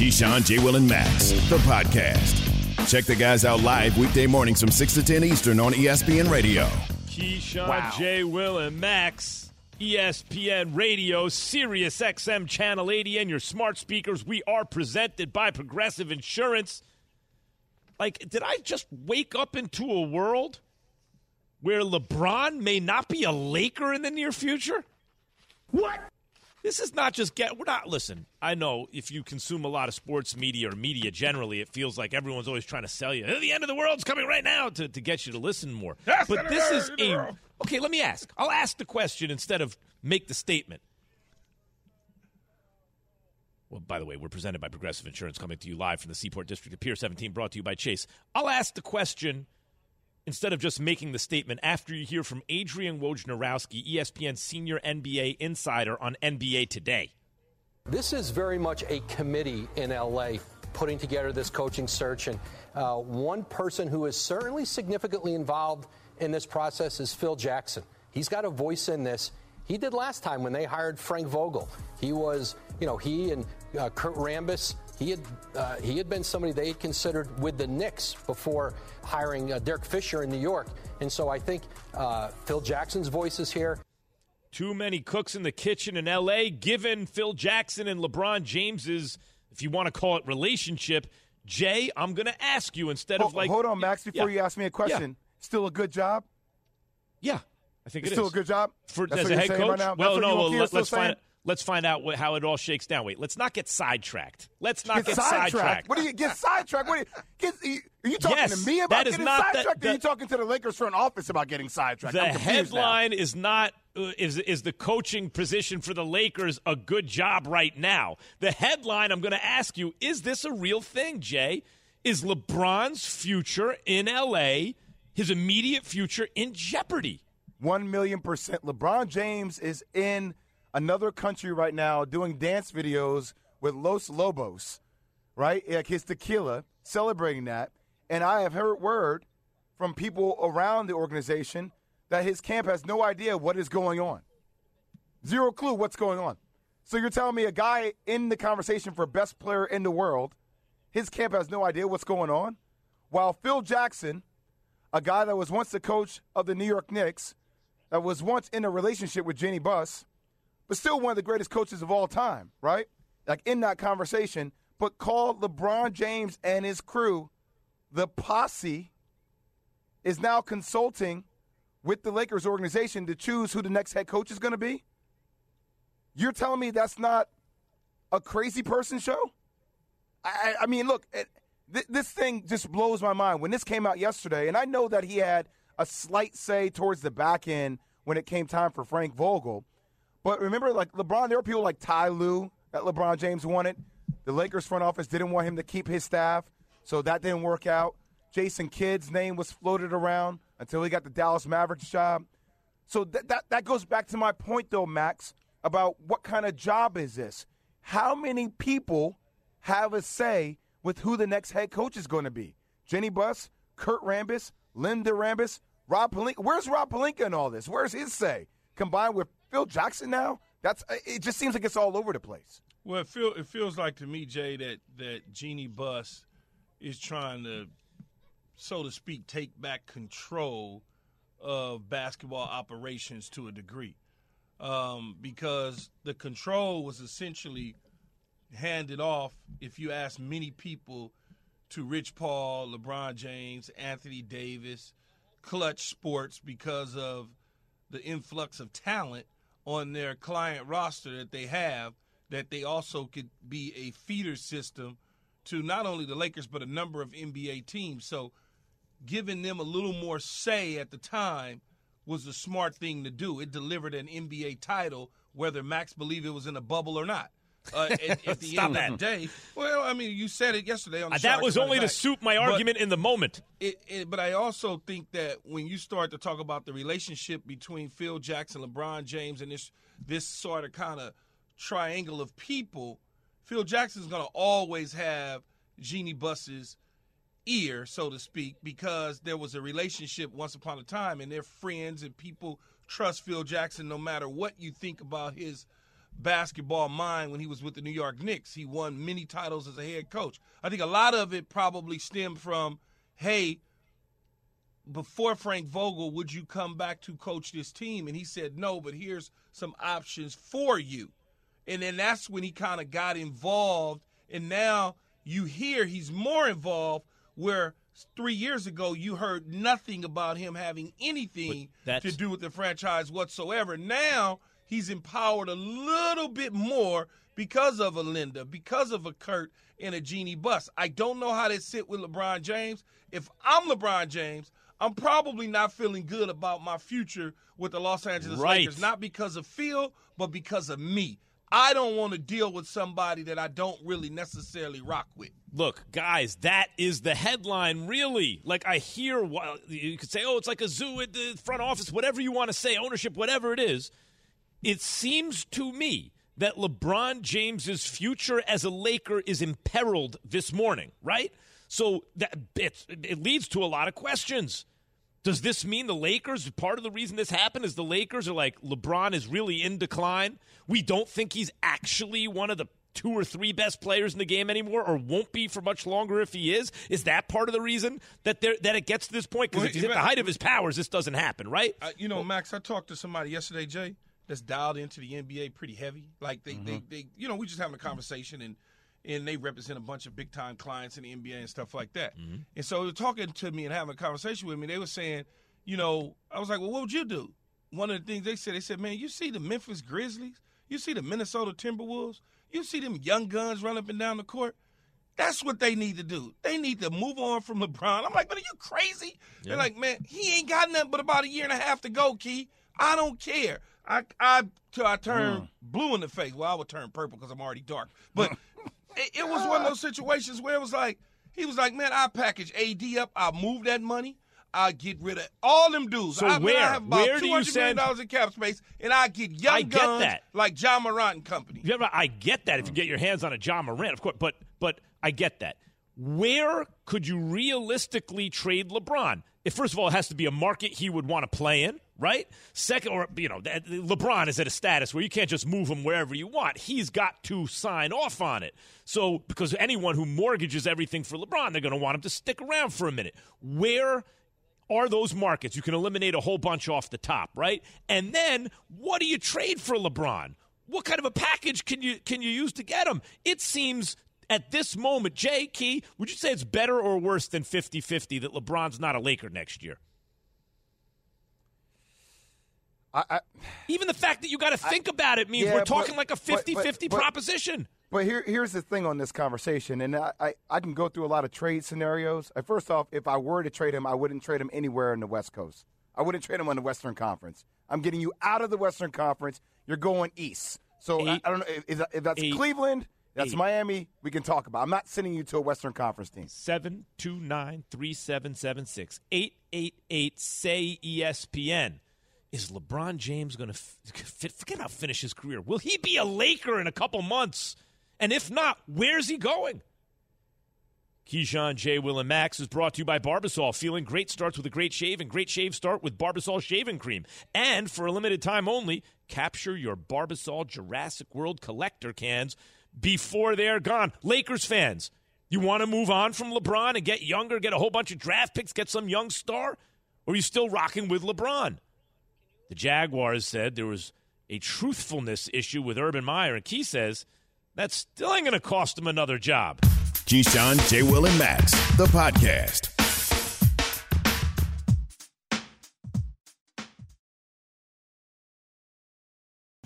Keyshawn, J. Will, and Max, the podcast. Check the guys out live weekday mornings from 6 to 10 Eastern on ESPN Radio. Keyshawn, Wow. J. Will, and Max, ESPN Radio, Sirius XM Channel 80, and your smart speakers. We are presented by Progressive Insurance. Like, did I just wake up into a world where LeBron may not be a Laker in the near future? What? This is not just get. We're not. Listen, I know if you consume a lot of sports media or media generally, it feels like everyone's always trying to sell you. "Oh, The end of the world's coming right now to, to get you to listen more. Yes, but this is is. a. Okay, let me ask. I'll ask the question instead of make the statement. Well, by the way, we're presented by Progressive Insurance coming to you live from the Seaport District of Pier 17, brought to you by Chase. I'll ask the question instead of just making the statement after you hear from Adrian Wojnarowski, ESPN senior NBA insider on NBA Today. This is very much a committee in LA putting together this coaching search. And uh, one person who is certainly significantly involved in this process is Phil Jackson. He's got a voice in this. He did last time when they hired Frank Vogel. He was, you know, he and uh, Kurt Rambis. He had uh, he had been somebody they had considered with the Knicks before hiring uh, Derek Fisher in New York. And so I think uh, Phil Jackson's voice is here. Too many cooks in the kitchen in LA, given Phil Jackson and LeBron James's, if you want to call it relationship. Jay, I'm going to ask you instead of like. hold on, Max. Before Yeah. you ask me a question, still a good job? Yeah, I think It's it still is. a good job for That's as a head coach. right now? well, That's no, well, and let, still us find saying? Let's find out what, how it all shakes down. Wait, let's not get sidetracked. Let's not Get, get, sidetracked. What do you get sidetracked? What do you, get, are you talking Yes, to me about getting not the- sidetracked? are you talking to the Lakers front office about getting sidetracked? The I'm now. headline is not uh, is is the coaching position for the Lakers a good job right now. The headline I'm going to ask you is this a real thing, Jay? Is LeBron's future in LA, his immediate future in jeopardy? One million percent. LeBron James is in another country right now doing dance videos with Los Lobos, right? Like his tequila, celebrating that. And I have heard word from people around the organization that his camp has no idea what is going on. Zero clue what's going on. So you're telling me a guy in the conversation for best player in the world, his camp has no idea what's going on? While Phil Jackson, a guy that was once the coach of the New York Knicks, that was once in a relationship with Jeanie Buss, but still one of the greatest coaches of all time, right? Like in that conversation, but called LeBron James and his crew the posse is now consulting with the Lakers organization to choose who the next head coach is going to be? You're telling me that's not a crazy person show? I, I mean, look, it, th- this thing just blows my mind. When this came out yesterday, and I know that he had a slight say towards the back end when it came time for Frank Vogel. But remember, like LeBron, there were people like Ty Lue that LeBron James wanted. The Lakers front office didn't want him to keep his staff, so that didn't work out. Jason Kidd's name was floated around until he got the Dallas Mavericks job. So that, that that goes back to my point, though, Max, about what kind of job is this? How many people have a say with who the next head coach is going to be? Jeanie Buss, Kurt Rambis, Linda Rambis, Rob Pelinka. Where's Rob Pelinka in all this? Where's his say? Combined with Phil Jackson now, that's it. Just seems like it's all over the place. Well, it feel it feels like to me, Jay, that that Jeanie Buss is trying to, so to speak, take back control of basketball operations to a degree, um, because the control was essentially handed off. If you ask many people, to Rich Paul, LeBron James, Anthony Davis, Clutch Sports, because of the influx of talent on their client roster that they have that they also could be a feeder system to not only the Lakers but a number of NBA teams. So giving them a little more say at the time was the smart thing to do. It delivered an NBA title whether Max believed it was in a bubble or not. Uh, at, at, the Stop end that. of the day. Well, I mean, you said it yesterday on the Uh, that was only to suit my But argument in the moment. It, it, but I also think that when you start to talk about the relationship between Phil Jackson, LeBron James, and this this sort of kind of triangle of people, Phil Jackson's going to always have Jeanie Buss's ear, so to speak, because there was a relationship once upon a time, and they're friends, and people trust Phil Jackson no matter what you think about his basketball mind when he was with the New York Knicks. He won many titles as a head coach. I think a lot of it probably stemmed from, hey, before Frank Vogel, would you come back to coach this team? And he said, no, but here's some options for you. And then that's when he kind of got involved. And now you hear he's more involved where three years ago you heard nothing about him having anything to do with the franchise whatsoever. Now he's empowered a little bit more because of a Linda, because of a Kurt and a Jeanie Buss. I don't know how they sit with LeBron James. If I'm LeBron James, I'm probably not feeling good about my future with the Los Angeles Right. Lakers, not because of Phil, but because of me. I don't want to deal with somebody that I don't really necessarily rock with. Look, guys, that is the headline, really. Like, I hear, you could say, oh, it's like a zoo at the front office, whatever you want to say, ownership, whatever it is. It seems to me that LeBron James's future as a Laker is imperiled this morning, right? So that it, it leads to a lot of questions. Does this mean the Lakers, part of the reason this happened is the Lakers are like, LeBron is really in decline? We don't think he's actually one of the two or three best players in the game anymore, or won't be for much longer if he is? Is that part of the reason that there that it gets to this point? Because Well, if he's at the height of his powers, this doesn't happen, right? I, you know, Max, I talked to somebody yesterday, Jay, that's dialed into the NBA pretty heavy. Like they, they, mm-hmm. they you know, we just having a conversation and and they represent a bunch of big time clients in the NBA and stuff like that. Mm-hmm. And so they were talking to me and having a conversation with me. They were saying, you know, I was like, well, what would you do? One of the things they said, they said, man, you see the Memphis Grizzlies, you see the Minnesota Timberwolves, you see them young guns run up and down the court. That's what they need to do. They need to move on from LeBron. I'm like, but are you crazy? They're like, man, he ain't got nothing but about a year and a half to go, Key. I don't care. I I till I turn mm. blue in the face. Well, I would turn purple because I'm already dark. But it, it was one of those situations where it was like he was like, man, I package AD up. I'll move that money. I'll get rid of all them dudes. So I, where? I have about Where do you 200 million send- dollars in cap space, and I get young I get guns that. like Ja Morant and company. Yeah, I get that if you get your hands on a Ja Morant, of course. But but I get that. Where could you realistically trade LeBron? If first of all, it has to be a market he would want to play in, right? Second, or you know, LeBron is at a status where you can't just move him wherever you want. He's got to sign off on it. So because anyone who mortgages everything for LeBron, they're going to want him to stick around for a minute. Where are those markets? You can eliminate a whole bunch off the top, right? And then what do you trade for LeBron? What kind of a package can you can you use to get him? It seems at this moment, Jay Key, would you say it's better or worse than 50-50 that LeBron's not a Laker next year? I, I, Even the fact that you got to think about it means yeah, we're but- talking like a but- 50-50 but- but- proposition. But here, here's the thing on this conversation, and I, I, I can go through a lot of trade scenarios. Uh, First off, if I were to trade him, I wouldn't trade him anywhere in the West Coast. I wouldn't trade him on the Western Conference. I'm getting you out of the Western Conference. You're going east. So I, Eight. I don't know if, if that's Eight. Cleveland, that's Eight. Miami. We can talk about. I'm not sending you to a Western Conference team. 729-3776. 888 say ESPN. Is LeBron James going to f- forget how finish his career? Will he be a Laker in a couple months? And if not, where's he going? Keyshawn, J. Will, and Max is brought to you by Barbasol. Feeling great starts with a great shave, and great shave start with Barbasol shaving cream. And for a limited time only, capture your Barbasol Jurassic World collector cans before they're gone. Lakers fans, you want to move on from LeBron and get younger, get a whole bunch of draft picks, get some young star? Or are you still rocking with LeBron? The Jaguars said there was a truthfulness issue with Urban Meyer, and Key says that still ain't going to cost him another job. Keyshawn, J. Will, and Max, the podcast.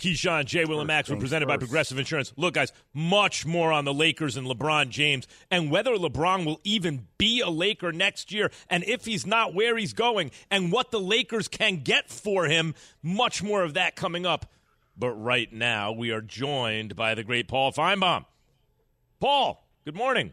Keyshawn, Jay, Will, and Max were presented by Progressive Insurance. Look, guys, much more on the Lakers and LeBron James, and whether LeBron will even be a Laker next year, and if he's not, where he's going, and what the Lakers can get for him. Much more of that coming up. But right now, we are joined by the great Paul Finebaum. Paul, good morning.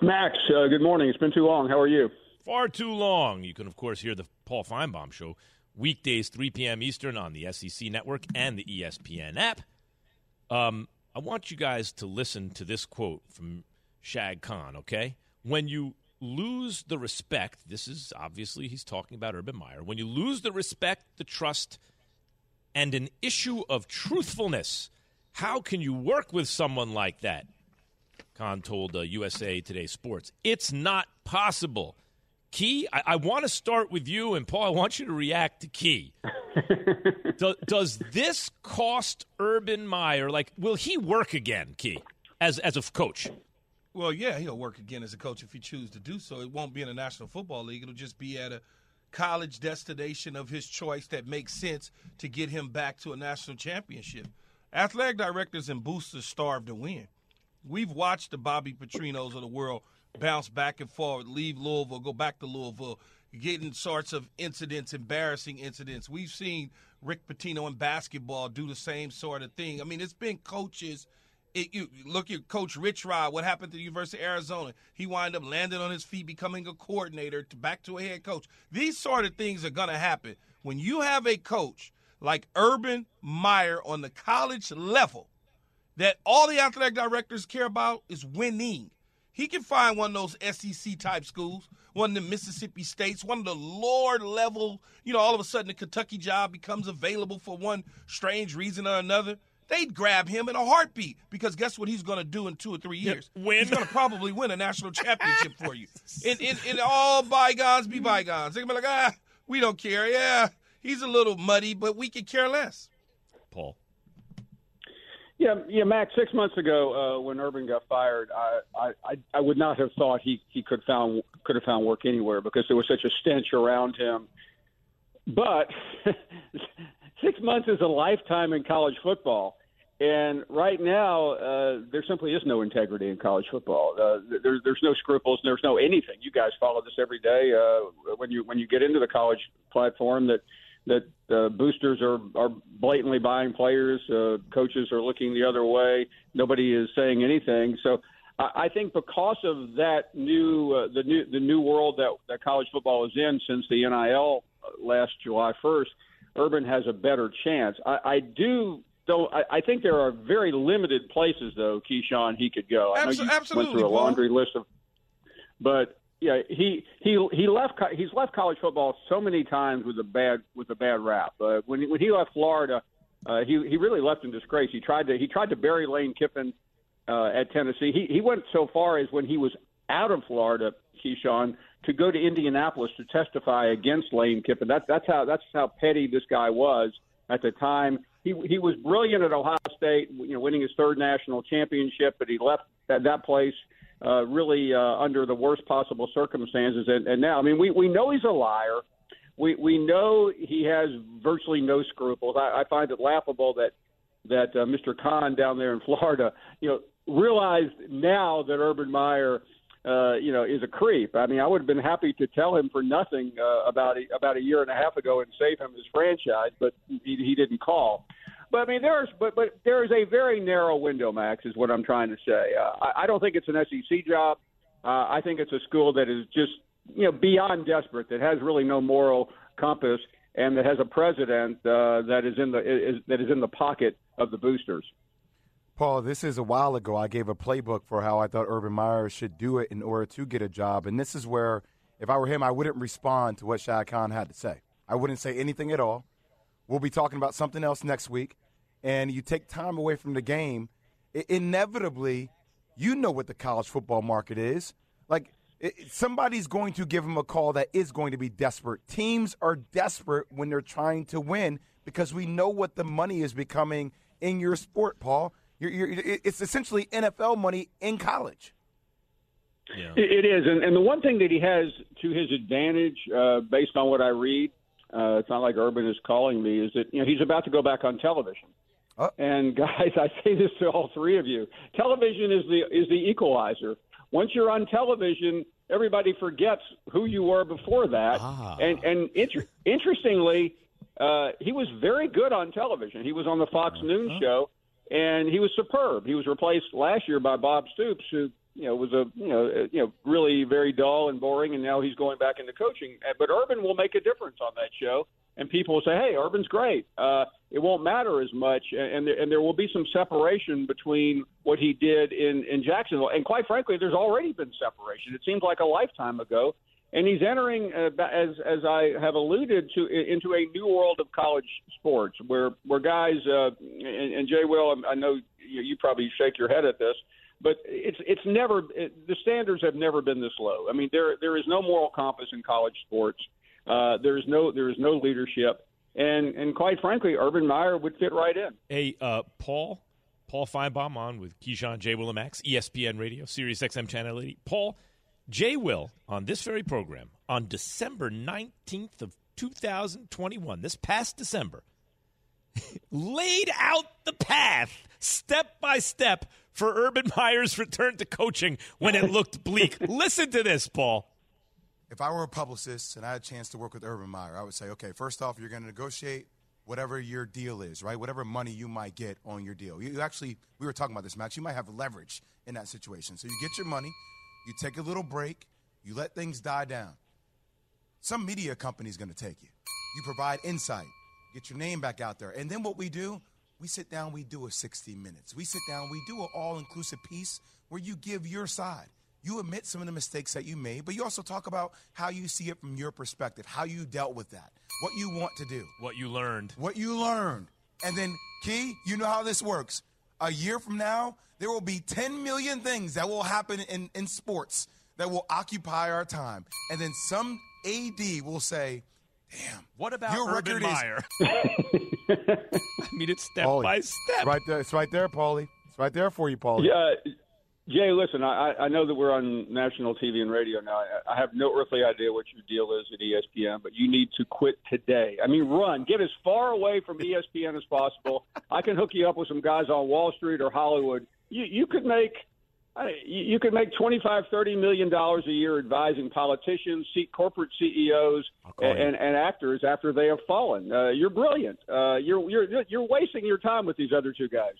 Max, uh, good morning. It's been too long. How are you? Far too long. You can, of course, hear the Paul Finebaum show weekdays 3 p.m. Eastern on the SEC network and the ESPN app. Um, I want you guys to listen to this quote from Shad Khan, okay? When you lose the respect, this is obviously he's talking about Urban Meyer. When you lose the respect, the trust, and an issue of truthfulness, how can you work with someone like that? Khan told uh, USA Today Sports. It's not possible. Key, I, I want to start with you, and Paul, I want you to react to Key. Do, does this cost Urban Meyer? Like, will he work again, Key, as as a coach? Well, yeah, he'll work again as a coach if he chooses to do so. It won't be in the National Football League. It'll just be at a college destination of his choice that makes sense to get him back to a national championship. Athletic directors and boosters starve to win. We've watched the Bobby Petrinos of the world bounce back and forward, leave Louisville, go back to Louisville, getting sorts of incidents, embarrassing incidents. We've seen Rick Pitino in basketball do the same sort of thing. I mean, it's been coaches. It, you look at Coach Rich Rod. What happened to the University of Arizona? He wind up landing on his feet, becoming a coordinator, to back to a head coach. These sort of things are going to happen when you have a coach like Urban Meyer on the college level. That all the athletic directors care about is winning. He can find one of those SEC type schools, one of the Mississippi states, one of the lower level, you know, all of a sudden the Kentucky job becomes available for one strange reason or another. They'd grab him in a heartbeat because guess what he's going to do in two or three years? Yeah, win. He's going to probably win a national championship for you. In, in, in all bygones be bygones. They're going to be like, ah, we don't care. Yeah, he's a little muddy, but we could care less. Paul. Yeah, yeah, Max. Six months ago, uh, when Urban got fired, I, I, I would not have thought he he could found could have found work anywhere because there was such a stench around him. But six months is a lifetime in college football, and right now uh, there simply is no integrity in college football. Uh, there, there's no scruples. There's no anything. You guys follow this every day. Uh, when you when you get into the college platform, that that uh, boosters are are blatantly buying players. Uh, coaches are looking the other way. Nobody is saying anything. So I, I think because of that new uh, the new the new world that that college football is in since the NIL last July 1st, Urban has a better chance. I, I do. Though I, I think there are very limited places, though, Keyshawn, he could go. I know you Absolutely, went through a Paul. laundry list of, but yeah, he he he left. He's left college football so many times with a bad with a bad rap. Uh, when he, when he left Florida, uh, he he really left in disgrace. He tried to he tried to bury Lane Kiffin uh, at Tennessee. He he went so far as when he was out of Florida, Keyshawn, to go to Indianapolis to testify against Lane Kiffin. That's that's how that's how petty this guy was at the time. He he was brilliant at Ohio State, you know, winning his third national championship, but he left that, that place uh, really uh, under the worst possible circumstances. And, and now, I mean, we, we know he's a liar. We we know he has virtually no scruples. I, I find it laughable that that uh, Mr. Khan down there in Florida, you know, realized now that Urban Meyer, uh, you know, is a creep. I mean, I would have been happy to tell him for nothing uh, about about a year and a half ago and save him his franchise, but he, he didn't call. But I mean, there's but but there is a very narrow window, Max, is what I'm trying to say. Uh, I, I don't think it's an SEC job. Uh, I think it's a school that is just you know beyond desperate, that has really no moral compass, and that has a president uh, that is in the is, that is in the pocket of the boosters. Paul, this is a while ago. I gave a playbook for how I thought Urban Meyer should do it in order to get a job, and this is where if I were him, I wouldn't respond to what Shad Khan had to say. I wouldn't say anything at all. We'll be talking about something else next week. And you take time away from the game, it, inevitably, you know what the college football market is. Like, it, somebody's going to give him a call that is going to be desperate. Teams are desperate when they're trying to win because we know what the money is becoming in your sport, Paul. You're, you're, it's essentially NFL money in college. Yeah. It is, and, and the one thing that he has to his advantage, uh, based on what I read, uh, it's not like Urban is calling me, is that you know he's about to go back on television. Oh. And guys, I say this to all three of you: television is the is the equalizer. Once you're on television, everybody forgets who you were before that. Ah. And and inter- interestingly, uh, he was very good on television. He was on the Fox uh-huh. News show, and he was superb. He was replaced last year by Bob Stoops, who you know was a you know uh, you know really very dull and boring, and now he's going back into coaching. Uh, but Urban will make a difference on that show, and people will say, "Hey, Urban's great." Uh, it won't matter as much, and there, and there will be some separation between what he did in in Jacksonville, and quite frankly, there's already been separation. It seems like a lifetime ago, and he's entering, uh, as as I have alluded to, into a new world of college sports, where where guys uh, and, and Jay Will, I know you, you probably shake your head at this, but it's it's never it, the standards have never been this low. I mean, there there is no moral compass in college sports. Uh, there is no there is no leadership, and and quite frankly, Urban Meyer would fit right in. Hey, uh, Paul. Paul Finebaum on with Keyshawn J. Will and ESPN Radio, Sirius XM Channel 80. Paul, Jay Will on this very program on December 19th of 2021, this past December, laid out the path step by step for Urban Meyer's return to coaching when it looked bleak. Listen to this, Paul. If I were a publicist and I had a chance to work with Urban Meyer, I would say, okay, first off, you're going to negotiate whatever your deal is, right? Whatever money you might get on your deal. You actually, we were talking about this, Max. You might have leverage in that situation. So you get your money, you take a little break, you let things die down. Some media company is going to take you. You provide insight, get your name back out there. And then what we do, we sit down, we do a 60 minutes. We sit down, we do an all inclusive piece where you give your side. You admit some of the mistakes that you made, but you also talk about how you see it from your perspective, how you dealt with that, what you want to do, what you learned. What you learned. And then, Key, you know how this works. A year from now, there will be 10 million things that will happen in, in sports that will occupy our time. And then some AD will say, Damn. What about your Urban record Meyer? Is- I mean, it's step Paulie, by step. Right there. It's right there, Paulie. It's right there for you, Paulie. Yeah. Jay, listen, I, I know that we're on national TV and radio now. I, I have no earthly idea what your deal is at ESPN, but you need to quit today. I mean, run. Get as far away from ESPN as possible. I can hook you up with some guys on Wall Street or Hollywood. You, you could make – you could make twenty five, thirty million dollars a year advising politicians, corporate CEOs, and, and, actors after they have fallen. Uh, you're brilliant. Uh, you're you're you're wasting your time with these other two guys.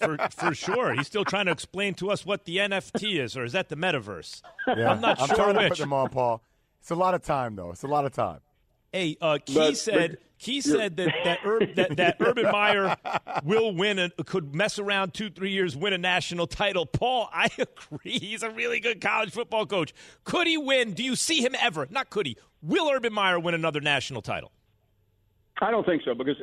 For for sure, he's still trying to explain to us what the NFT is, or is that the metaverse? Yeah. I'm not I'm sure trying which. to put them on, Paul. It's a lot of time, though. It's a lot of time. Hey, uh, Key but, said but, Key said that that, Ur- that that Urban Meyer will win and could mess around two three years, win a national title. Paul, I agree. He's a really good college football coach. Could he win? Do you see him ever? Not could he? Will Urban Meyer win another national title? I don't think so because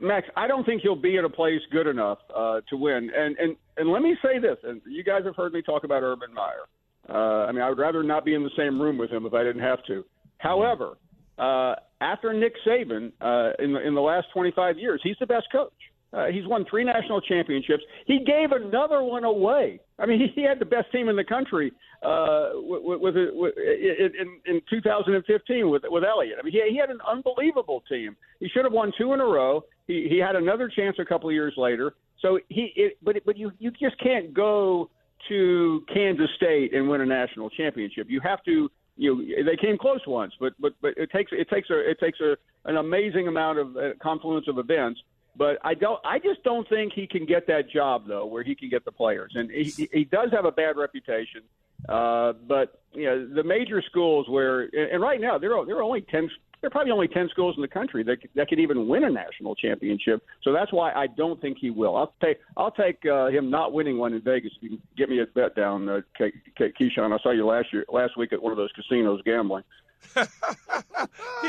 Max, I don't think he'll be at a place good enough uh, to win. And and and let me say this, and you guys have heard me talk about Urban Meyer. Uh, I mean, I would rather not be in the same room with him if I didn't have to. However, uh, after Nick Saban uh, in the in the last 25 years, he's the best coach. Uh, he's won three national championships. He gave another one away. I mean, he, he had the best team in the country uh, with, with, with in, in 2015 with with Elliott. I mean, he, he had an unbelievable team. He should have won two in a row. He he had another chance a couple of years later. So he, it, but but you you just can't go to Kansas State and win a national championship. You have to you they came close once, but but but it takes it takes a it takes a an amazing amount of uh, confluence of events. But I don't. I just don't think he can get that job though, where he can get the players. And he, he does have a bad reputation. Uh, but you know, the major schools where, and right now there are there are only 10, there are probably only ten schools in the country that that could even win a national championship. So that's why I don't think he will. I'll take I'll take uh, him not winning one in Vegas. If you can get me a bet down, uh, Ke- Ke- Keyshawn. I saw you last year last week at one of those casinos gambling.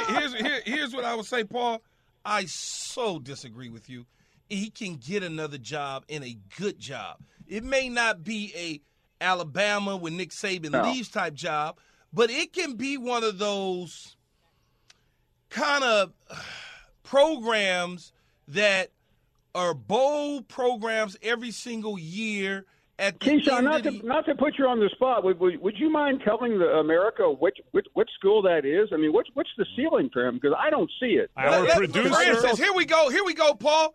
here's here, here's what I would say, Paul. I so disagree with you. He can get another job and a good job. It may not be a Alabama when Nick Saban No. leaves type job, but it can be one of those kind of programs that are bowl programs every single year. At the Keyshawn, not to the- not to put you on the spot, would, would would you mind telling the America which which, which school that is? I mean, what's what's the ceiling for him? Because I don't see it. Our Let- let- producer. For instance, here we go. Here we go, Paul.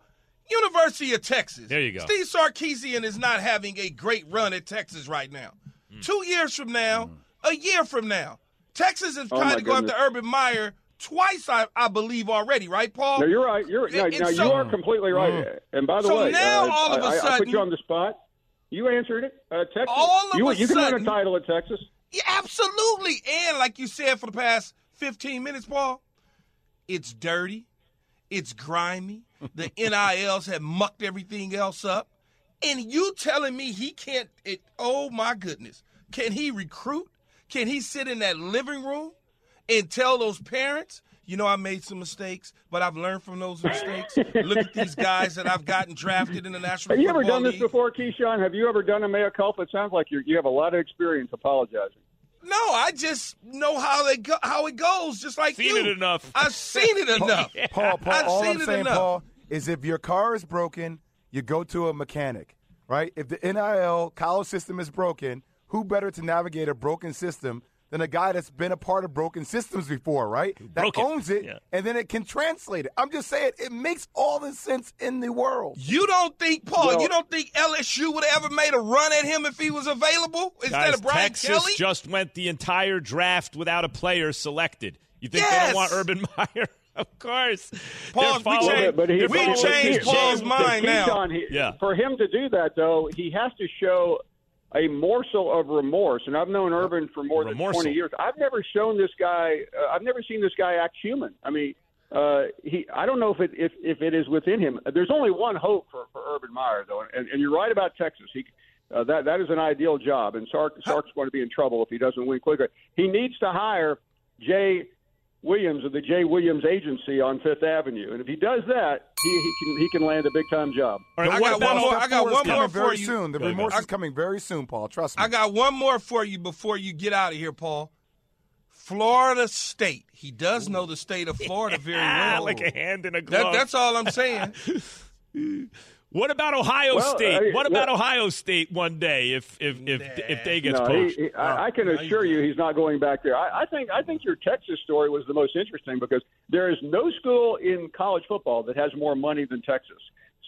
University of Texas. There you go. Steve Sarkisian is not having a great run at Texas right now. Hmm. Two years from now, a year from now, Texas has Oh, tried my to go after. Urban Meyer twice, I, I believe, already. Right, Paul? No, you're right. You're no, And so- you are completely right. And by the So way, now uh, all of a I, I put you on the spot. You answered it. Uh, Texas. All of you, a you can win a title at Texas. Yeah, absolutely. And like you said for the past 15 minutes, Paul, it's dirty, it's grimy. The NILs have mucked everything else up. And you telling me he can't it oh my goodness. Can he recruit? Can he sit in that living room and tell those parents, you know, I made some mistakes, but I've learned from those mistakes. Look at these guys that I've gotten drafted in the National Have you ever Football done this before, Keyshawn? Have you ever done a mea culpa? It sounds like you you have a lot of experience apologizing. No, I just know how they go, how it goes, just like Seen you. it enough. I've seen it enough. Paul, Paul, I've all seen I'm it saying, enough. Paul, is if your car is broken, you go to a mechanic, right? If the NIL college system is broken, who better to navigate a broken system than a guy that's been a part of broken systems before, right? That broke it. owns it, Yeah. and then it can translate it. I'm just saying, it makes all the sense in the world. You don't think, Paul? Well- you don't think LSU would have ever made a run at him if he was available instead Guys, of Brian Texas Kelly? just went the entire draft without a player selected. You think they don't want Urban Meyer? of course. Paul, we changed- But he- we changed Paul's mind now. Keyshawn, he- Yeah. For him to do that, though, he has to show a morsel of remorse. And I've known Urban for more than 20 years. I've never shown this guy. Uh, I've never seen this guy act human. I mean, uh, he. I don't know if it if, if it is within him. There's only one hope for, for Urban Meyer, though, and, and you're right about Texas. He. Uh, that that is an ideal job, and Sark, Sark's going to be in trouble if he doesn't win quickly. He needs to hire Jay Williams of the Jay Williams Agency on Fifth Avenue, and if he does that, he, he can he can land a big time job. All right, I got one more- I got one more for very you. soon. The Go remorse go. is coming very soon, Paul. Trust me. I got one more for you before you get out of here, Paul. Florida State. He does know the state of Florida very well. like a hand in a That- glove. that's all I'm saying. What about Ohio Well, State? I- what about well- Ohio State one day if if if, if they gets No, poached? he, he, I, I can assure you, he's not going back there. I, I think I think your Texas story was the most interesting because there is no school in college football that has more money than Texas.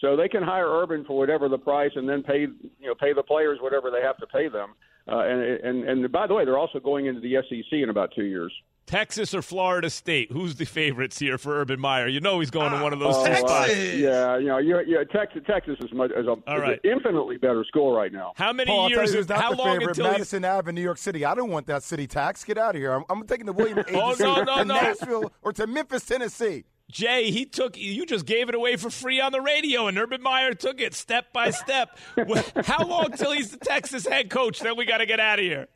So they can hire Urban for whatever the price, and then pay you know pay the players whatever they have to pay them. Uh, and and and by the way, they're also going into the SEC in about two years. Texas or Florida State? Who's the favorites here for Urban Meyer? You know he's going to one of those two ah, Texas. spots. Yeah, you know, you're, yeah, Texas Texas is, much, is, a, All right. is an infinitely better school right now. How many Paul, years? Is, who's not how the long favorite. until he's Madison Ave in New York City. I don't want that city tax. Get out of here. I'm, I'm taking the William oh, Agency Oh, no, no, to no. Nashville or to Memphis, Tennessee. Jay, he took you just gave it away for free on the radio, and Urban Meyer took it step by step. How long till he's the Texas head coach? Then we got to get out of here.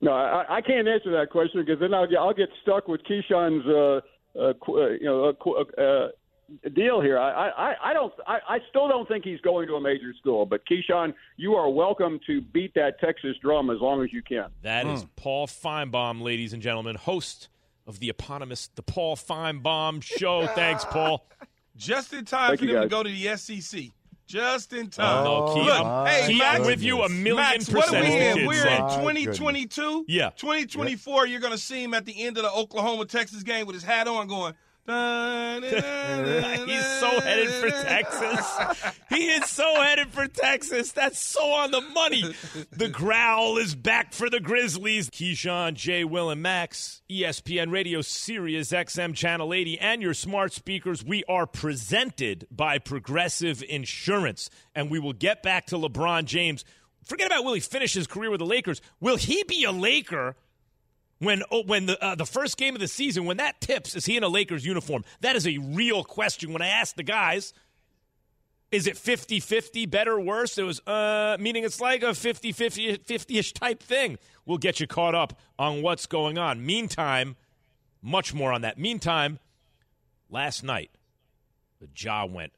No, I, I can't answer that question because then I'll get, I'll get stuck with Keyshawn's uh, uh, uh, you know uh, uh, deal here. I, I, I don't I, I still don't think he's going to a major school. But Keyshawn, you are welcome to beat that Texas drum as long as you can. That is Paul Finebaum, ladies and gentlemen, host of the eponymous The Paul Finebaum Show. Thanks, Paul. Just in time Thank for you, them to go to the SEC. Just in time. no, Key, Look, I'm- hey, Key, Max, I'm with you a million Max, what are percent. we in? We're in 2022. Yeah. 2024. You're going to see him at the end of the Oklahoma Texas game with his hat on, going. He's so headed for Texas. He is so headed for Texas. That's so on the money. The growl is back for the Grizzlies. Keyshawn, Jay, Will, and Max, ESPN Radio, Sirius XM Channel 80, and your smart speakers. We are presented by Progressive Insurance. And we will get back to LeBron James. Forget about will he finish his career with the Lakers. Will he be a Laker When oh, when the uh, the first game of the season, when that tips, is he in a Lakers uniform? That is a real question. When I asked the guys, is it 50-50, better or worse? It was uh meaning it's like a 50-50 50-ish type thing. We'll get you caught up on what's going on. Meantime, much more on that. Meantime, last night, the Ja went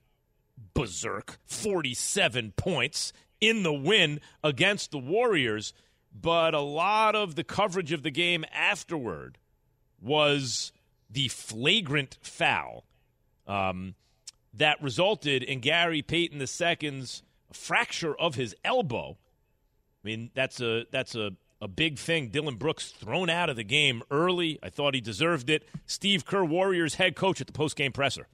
berserk. 47 points in the win against the Warriors but a lot of the coverage of the game afterward was the flagrant foul um, that resulted in Gary Payton II's fracture of his elbow. I mean, that's a that's a, a big thing. Dillon Brooks thrown out of the game early. I thought he deserved it. Steve Kerr, Warriors head coach at the post game presser.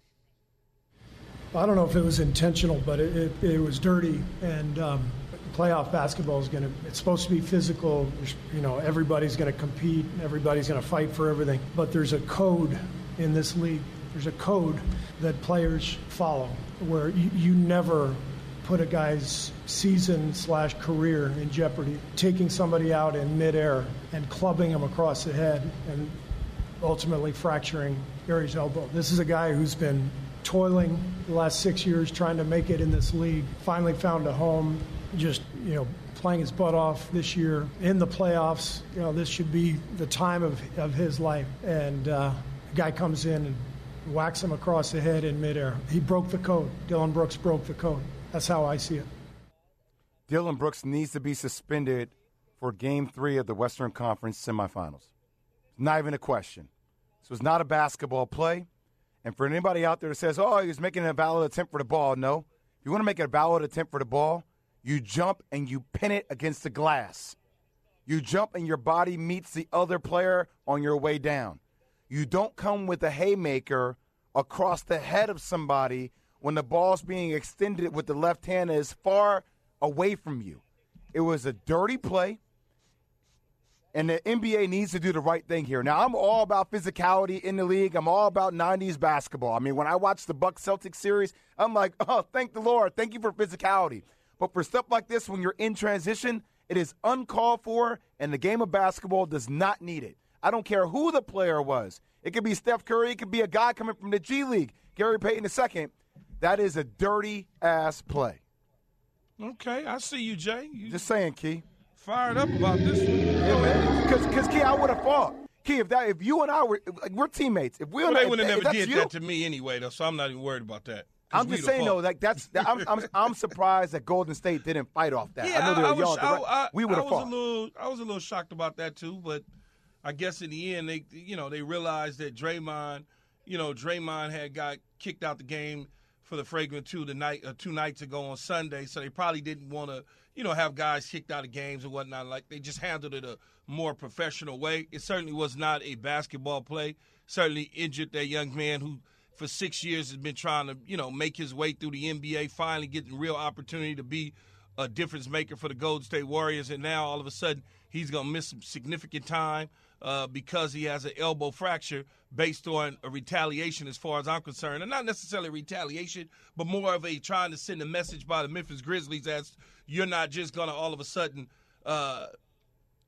I don't know if it was intentional, but it, it, it was dirty, and um, playoff basketball is going to it's supposed to be physical you know everybody's going to compete everybody's going to fight for everything. But there's a code in this league there's a code that players follow where you, you never put a guy's season slash career in jeopardy. Taking somebody out in midair and clubbing him across the head and ultimately fracturing Gary's elbow. This is a guy who's been toiling the last six years trying to make it in this league finally found a home just you know playing his butt off this year in the playoffs. You know this should be the time of of his life, and uh, guy comes in and whacks him across the head in midair. He broke the code. Dillon Brooks broke the code. That's how I see it. Dillon Brooks needs to be suspended for Game Three of the Western Conference semifinals. Not even a question. This was not a basketball play. And for anybody out there that says, "Oh, he was making a valid attempt for the ball," no. If you want to make a valid attempt for the ball, you jump and you pin it against the glass. You jump and your body meets the other player on your way down. You don't come with a haymaker across the head of somebody when the ball's being extended with the left hand as far away from you. It was a dirty play, and the NBA needs to do the right thing here. Now, I'm all about physicality in the league. I'm all about 90s basketball. I mean, when I watch the Bucks Celtics series, I'm like, oh, thank the Lord. Thank you for physicality. But for stuff like this, when you're in transition, it is uncalled for, and the game of basketball does not need it. I don't care who the player was. It could be Steph Curry, it could be a guy coming from the G League, Gary Payton II. That is a dirty ass play. Okay, I see you, Jay. You Just saying, Key. Fired up about this one. Yeah, man. Because, Key, I would have fought. Key, if that, if you and I were, like, we're teammates. If we, well, they would have never did you, that to me anyway, though. So I'm not even worried about that. I'm just saying though, like that's that, I'm, I'm, I'm surprised that Golden State didn't fight off that. Yeah, I know they were I was, young. I, I, we would have fought. A little, I was a little shocked about that too, but I guess in the end, they you know they realized that Draymond, you know Draymond had got kicked out the game for the fragrant two the night uh, two nights ago on Sunday, so they probably didn't want to you know have guys kicked out of games and whatnot. Like they just handled it a more professional way. It certainly was not a basketball play. Certainly injured that young man who for six years has been trying to, you know, make his way through the NBA, finally getting real opportunity to be a difference maker for the Golden State Warriors. And now all of a sudden he's going to miss some significant time uh, because he has an elbow fracture based on a retaliation, as far as I'm concerned. And not necessarily retaliation, but more of a trying to send a message by the Memphis Grizzlies as you're not just going to all of a sudden. Uh,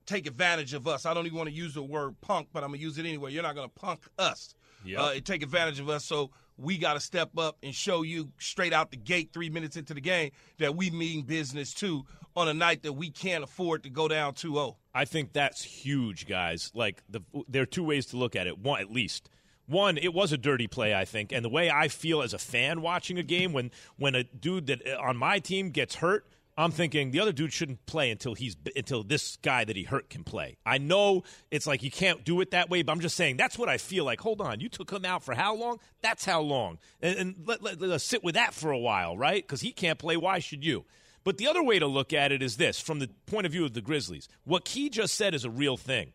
take advantage of us. I don't even want to use the word punk, but I'm going to use it anyway. You're not going to punk us yep. uh, and take advantage of us. So we got to step up and show you straight out the gate, three minutes into the game, that we mean business too on a night that we can't afford to go down 2 0. I think that's huge, guys. Like, the, there are two ways to look at it. One, at least. One, it was a dirty play, I think, and the way I feel as a fan watching a game when when a dude that uh, on my team gets hurt, I'm thinking the other dude shouldn't play until he's until this guy that he hurt can play. I know it's like you can't do it that way, but I'm just saying that's what I feel like. Hold on, you took him out for how long? That's how long, and, and let, let, let us sit with that for a while, right? Because he can't play. Why should you? But the other way to look at it is this: from the point of view of the Grizzlies, what Key just said is a real thing.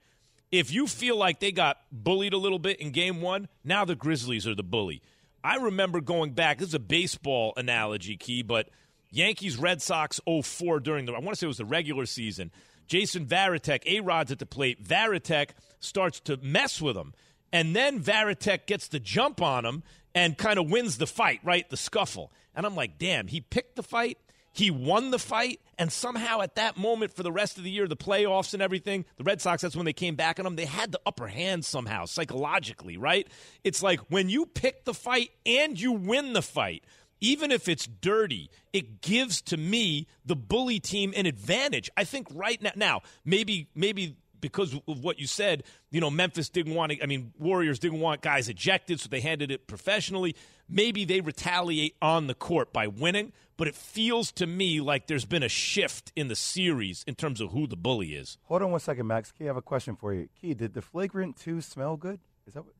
If you feel like they got bullied a little bit in Game One, now the Grizzlies are the bully. I remember going back. This is a baseball analogy, Key, but Yankees Red Sox 04 during the I want to say it was the regular season. Jason Varitek, A Rod's at the plate. Varitek starts to mess with him. And then Varitek gets the jump on him and kind of wins the fight, right? The scuffle. And I'm like, damn, he picked the fight. he won the fight, and somehow at that moment for the rest of the year, the playoffs and everything, the Red Sox, that's when they came back on him. They had the upper hand somehow, psychologically, right? It's like when you pick the fight and you win the fight, even if it's dirty, it gives to me the bully team an advantage. I think right now, now maybe maybe because of what you said, you know, Memphis didn't want to, I mean, Warriors didn't want guys ejected, so they handled it professionally. Maybe they retaliate on the court by winning, but it feels to me like there's been a shift in the series in terms of who the bully is. Hold on one second, Max. Key, I have a question for you. Key, did the flagrant two smell good? Is that what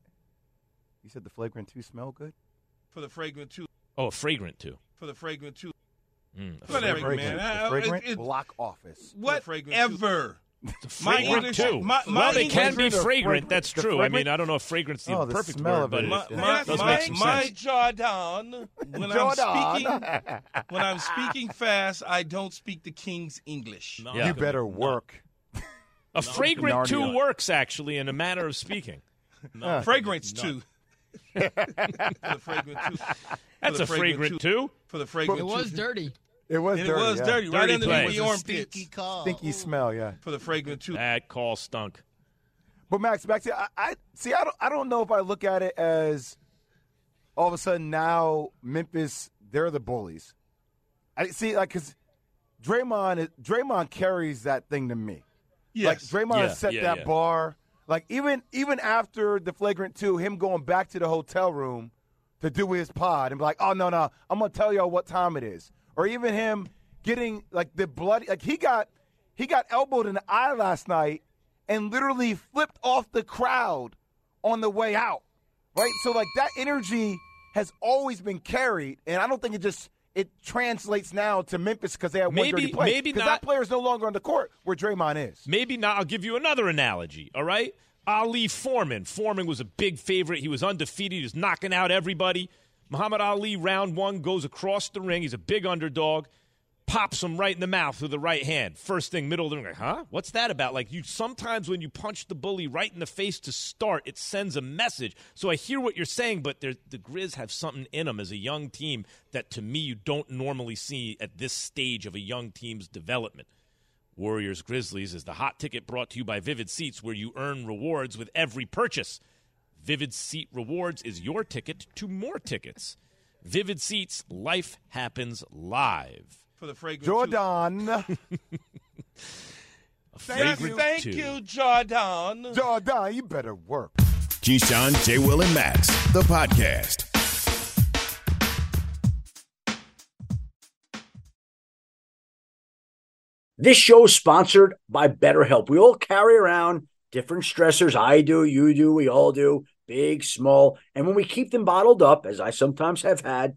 you said? The flagrant two smell good? For the fragrant two. Oh, a fragrant too. For the fragrant too. Mm, Whatever, fragrant, man. The I- fragrant it- it- block office. Whatever. My fragrant English, too. my, my well, they English, can be fragrant or fragrant. fragrant? That's true. I mean, I don't know if fragrance is Oh, the the perfect smell word, but it my, is- it my, does my, make some my sense. Jordan. When I'm Jordan. speaking, when I'm speaking fast, I don't speak the king's English. Yeah. You better work. A fragrant two Narnia. works actually in a manner of speaking. Fragrance two. For the fragrant two. That's the a fragrant two. For the fragrant It two. was dirty. It was And dirty. it was yeah. dirty, right Dirty underneath play. the It was armpits. Stinky call. Stinky smell, yeah. For the fragrant two. That call stunk. But Max, Max, I, I see. I don't. I don't know if I look at it as all of a sudden now Memphis they're the bullies. I see, like, because Draymond, is- Draymond carries that thing to me. Like Yes. Draymond Yeah, has set yeah, that yeah. bar. Like even even after the flagrant two, him going back to the hotel room to do his pod and be like, "Oh no, no, I'm gonna tell y'all what time it is," or even him getting like the bloody like he got he got elbowed in the eye last night and literally flipped off the crowd on the way out. Right, so like that energy has always been carried, and I don't think it just it translates now to Memphis because they have one Maybe- dirty play. maybe not- that player is no longer on the court where Draymond is. Maybe not. I'll give you another analogy. All right. Ali Foreman. Foreman was a big favorite. He was undefeated. He was knocking out everybody. Muhammad Ali, round one, goes across the ring. He's a big underdog. Pops him right in the mouth with the right hand. First thing, middle of the ring. Like, huh? What's that about? Like you sometimes when you punch the bully right in the face to start, it sends a message. So I hear what you're saying, but the Grizz have something in them as a young team that to me you don't normally see at this stage of a young team's development. Warriors Grizzlies is the hot ticket brought to you by Vivid Seats, where you earn rewards with every purchase. Vivid Seat Rewards is your ticket to more tickets. Vivid Seats, life happens live. For the fragrant Jordan, A Thank, flagrant thank two. you, Jordan. Jordan, you better work. Keyshawn, J. Will, and Max, the podcast. This show is sponsored by BetterHelp. We all carry around different stressors. I do, you do, we all do, big, small. And when we keep them bottled up, as I sometimes have had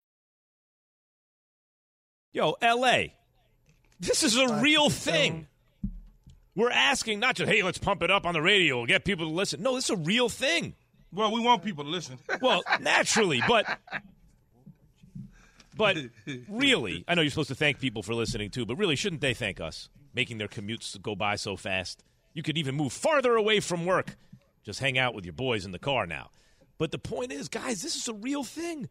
Yo, L.A. This is a real thing. We're asking not just, hey, let's pump it up on the radio, we'll get people to listen. No, this is a real thing. Well, we want people to listen. Well, naturally, but but really, I know you're supposed to thank people for listening too, but really, shouldn't they thank us making their commutes go by so fast? You could even move farther away from work. Just hang out with your boys in the car now. But the point is, guys, this is a real thing.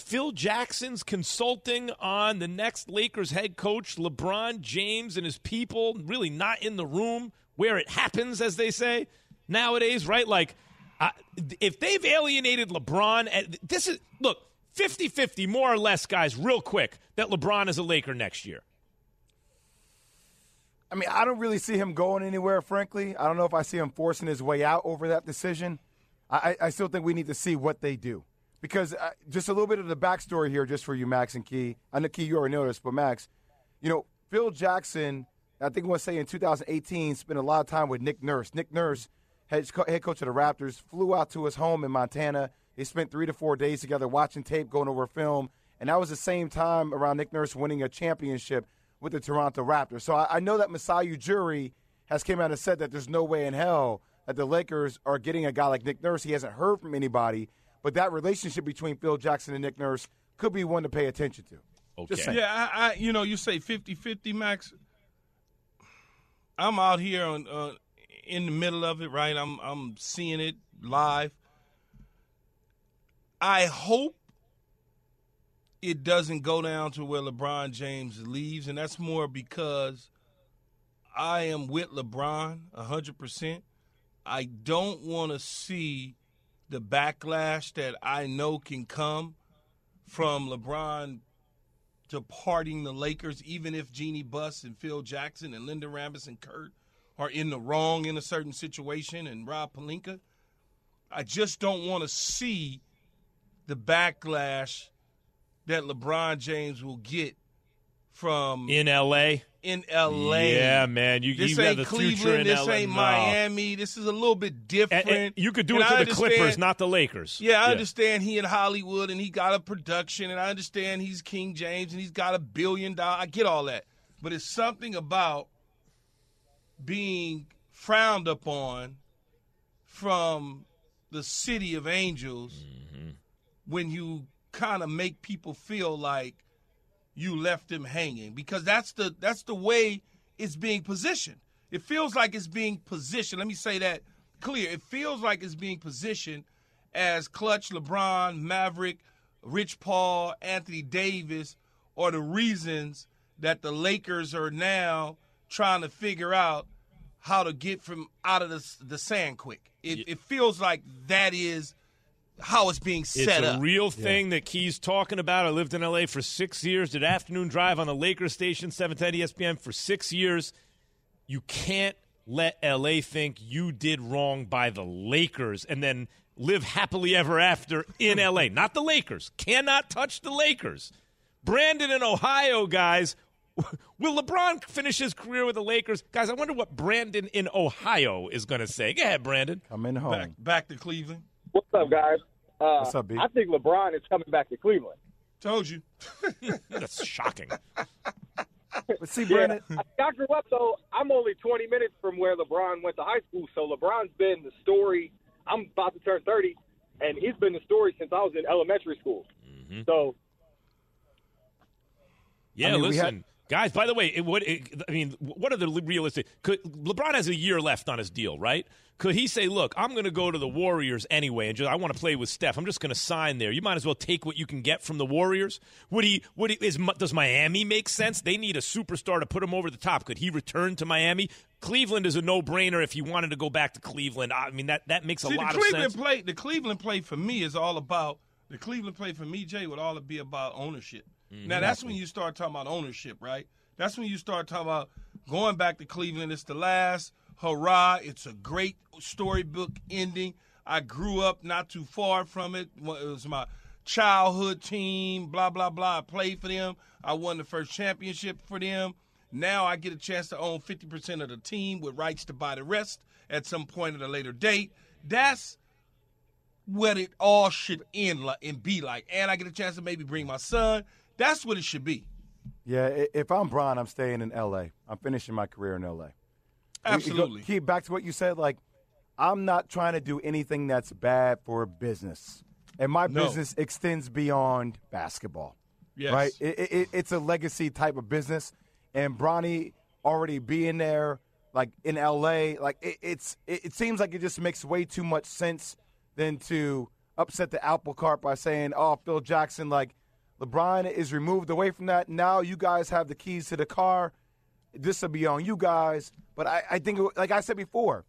Phil Jackson's consulting on the next Lakers head coach, LeBron James, and his people, really not in the room where it happens, as they say nowadays, right? Like, uh, if they've alienated LeBron, this is, look, 50 50, more or less, guys, real quick, that LeBron is a Laker next year. I mean, I don't really see him going anywhere, frankly. I don't know if I see him forcing his way out over that decision. I, I still think we need to see what they do. Because uh, just a little bit of the backstory here, just for you, Max and Key. I know Key, you already noticed, but Max, you know, Phil Jackson, I think I want to say in 2018, spent a lot of time with Nick Nurse. Nick Nurse, head, head coach of the Raptors, flew out to his home in Montana. They spent three to four days together watching tape, going over film. And that was the same time around Nick Nurse winning a championship with the Toronto Raptors. So I, I know that Masai Ujiri has came out and said that there's no way in hell that the Lakers are getting a guy like Nick Nurse. He hasn't heard from anybody, but that relationship between Phil Jackson and Nick Nurse could be one to pay attention to. Okay. Yeah, I, I, you know, you say 50-50, Max. I'm out here on uh, in the middle of it, right? I'm I'm seeing it live. I hope it doesn't go down to where LeBron James leaves, and that's more because I am with LeBron 100%. I don't want to see the backlash that I know can come from LeBron departing the Lakers, even if Jeanie Buss and Phil Jackson and Linda Rambis and Kurt are in the wrong in a certain situation and Rob Pelinka. I just don't want to see the backlash that LeBron James will get from in L.A. In L.A. Yeah, man. You, this you ain't have the Cleveland. future in this LA. ain't No. Miami. This is a little bit different. And- and you could do And it I to the Clippers, not the Lakers. Yeah, I understand he in Hollywood and he got a production, and I understand he's King James and he's got a billion dollar. I get all that, but it's something about being frowned upon from the city of angels Mm-hmm. when you kind of make people feel like you left them hanging because that's the that's the way it's being positioned. It feels like it's being positioned. Let me say that clear. It feels like it's being positioned as Klutch, LeBron, Maverick, Rich Paul, Anthony Davis are the reasons that the Lakers are now trying to figure out how to get from out of the, the sand quick. It, it feels like that is how it's being set it's set a up. real thing that Key's talking about. I lived in LA for six years, did afternoon drive on the Lakers station, 710 ESPN for six years. You can't let LA think you did wrong by the Lakers and then live happily ever after in LA. Not the Lakers. Cannot touch the Lakers. Brandon in Ohio, guys. Will LeBron finish his career with the Lakers? Guys, I wonder what Brandon in Ohio is going to say. Go ahead, Brandon. I'm in home. Back, back to Cleveland. What's up, guys? Uh, What's up, B? I think LeBron is coming back to Cleveland. Told you. That's shocking. Let's see, Yeah, Brandon, I, I grew up though. I'm only 20 minutes from where LeBron went to high school, so LeBron's been the story. I'm about to turn 30, and he's been the story since I was in elementary school. So Yeah, I mean, we listen, had- guys. By the way, it, what it, I mean, what are the realistic? Could LeBron has a year left on his deal, right? Could he say, "Look, I'm going to go to the Warriors anyway, and just I want to play with Steph. I'm just going to sign there. You might as well take what you can get from the Warriors." Would he? Would he? Is does Miami make sense? They need a superstar to put him over the top. Could he return to Miami? Cleveland is a no-brainer if he wanted to go back to Cleveland. I mean, that that makes a See, lot the of Cleveland sense. play, the Cleveland play for me is all about the Cleveland play for me, Jay, would all be about ownership. Mm-hmm. Now that's when you start talking about ownership, right? That's when you start talking about going back to Cleveland. It's the last hurrah. It's a great storybook ending. I grew up not too far from it. It was my childhood team. Blah blah blah. I played for them. I won the first championship for them. Now I get a chance to own 50% of the team with rights to buy the rest at some point at a later date. That's what it all should end like and be like. And I get a chance to maybe bring my son. That's what it should be. yeah, if I'm Bron, I'm staying in L.A. I'm finishing my career in L.A. Absolutely. Keep back to what you said. Like, I'm not trying to do anything that's bad for business, and my No. business extends beyond basketball. Yes. Right? It, it, it's a legacy type of business, and Bronny already being there, like in LA, like it, it's it, it seems like it just makes way too much sense than to upset the apple cart by saying, "Oh, Phil Jackson, like LeBron is removed away from that. Now you guys have the keys to the car. This will be on you guys." But I, I think, like I said before,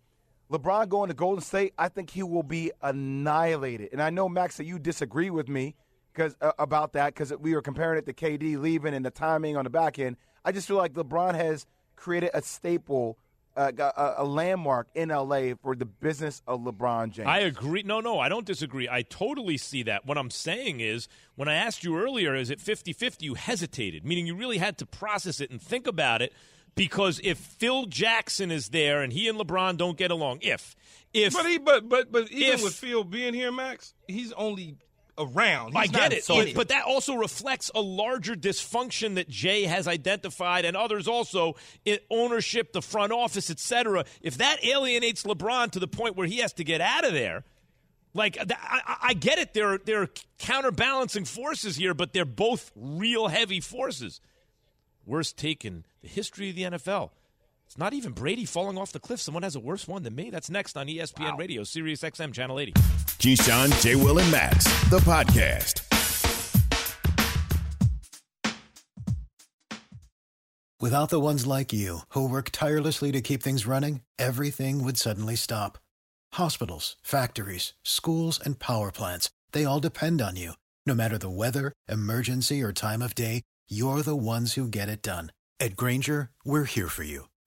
LeBron going to Golden State, I think he will be annihilated. And I know Max that you disagree with me because uh, about that because we were comparing it to KD leaving and the timing on the back end. I just feel like LeBron has created a staple uh, a, a, landmark in LA for the business of LeBron James. I agree. No, no, I don't disagree. I totally see that. What I'm saying is, when I asked you earlier, is it 50 50, you hesitated, meaning you really had to process it and think about it. Because if Phil Jackson is there and he and LeBron don't get along, if if but he but but but even if, with Phil being here, Max, he's only around. He's I get it, but, but, that also reflects a larger dysfunction that Jay has identified and others also in ownership, the front office, etc. If that alienates LeBron to the point where he has to get out of there, like I, I get it, there are, there are counterbalancing forces here, but they're both real heavy forces. Worst take in the history of the NFL. It's not even Brady falling off the cliff. Someone has a worse one than me. That's next on ESPN wow. Radio, Sirius XM, Channel 80. Keyshawn, J. Will, and Max, the podcast. Without the ones like you, who work tirelessly to keep things running, everything would suddenly stop. Hospitals, factories, schools, and power plants, they all depend on you. No matter the weather, emergency, or time of day, you're the ones who get it done. At Grainger, we're here for you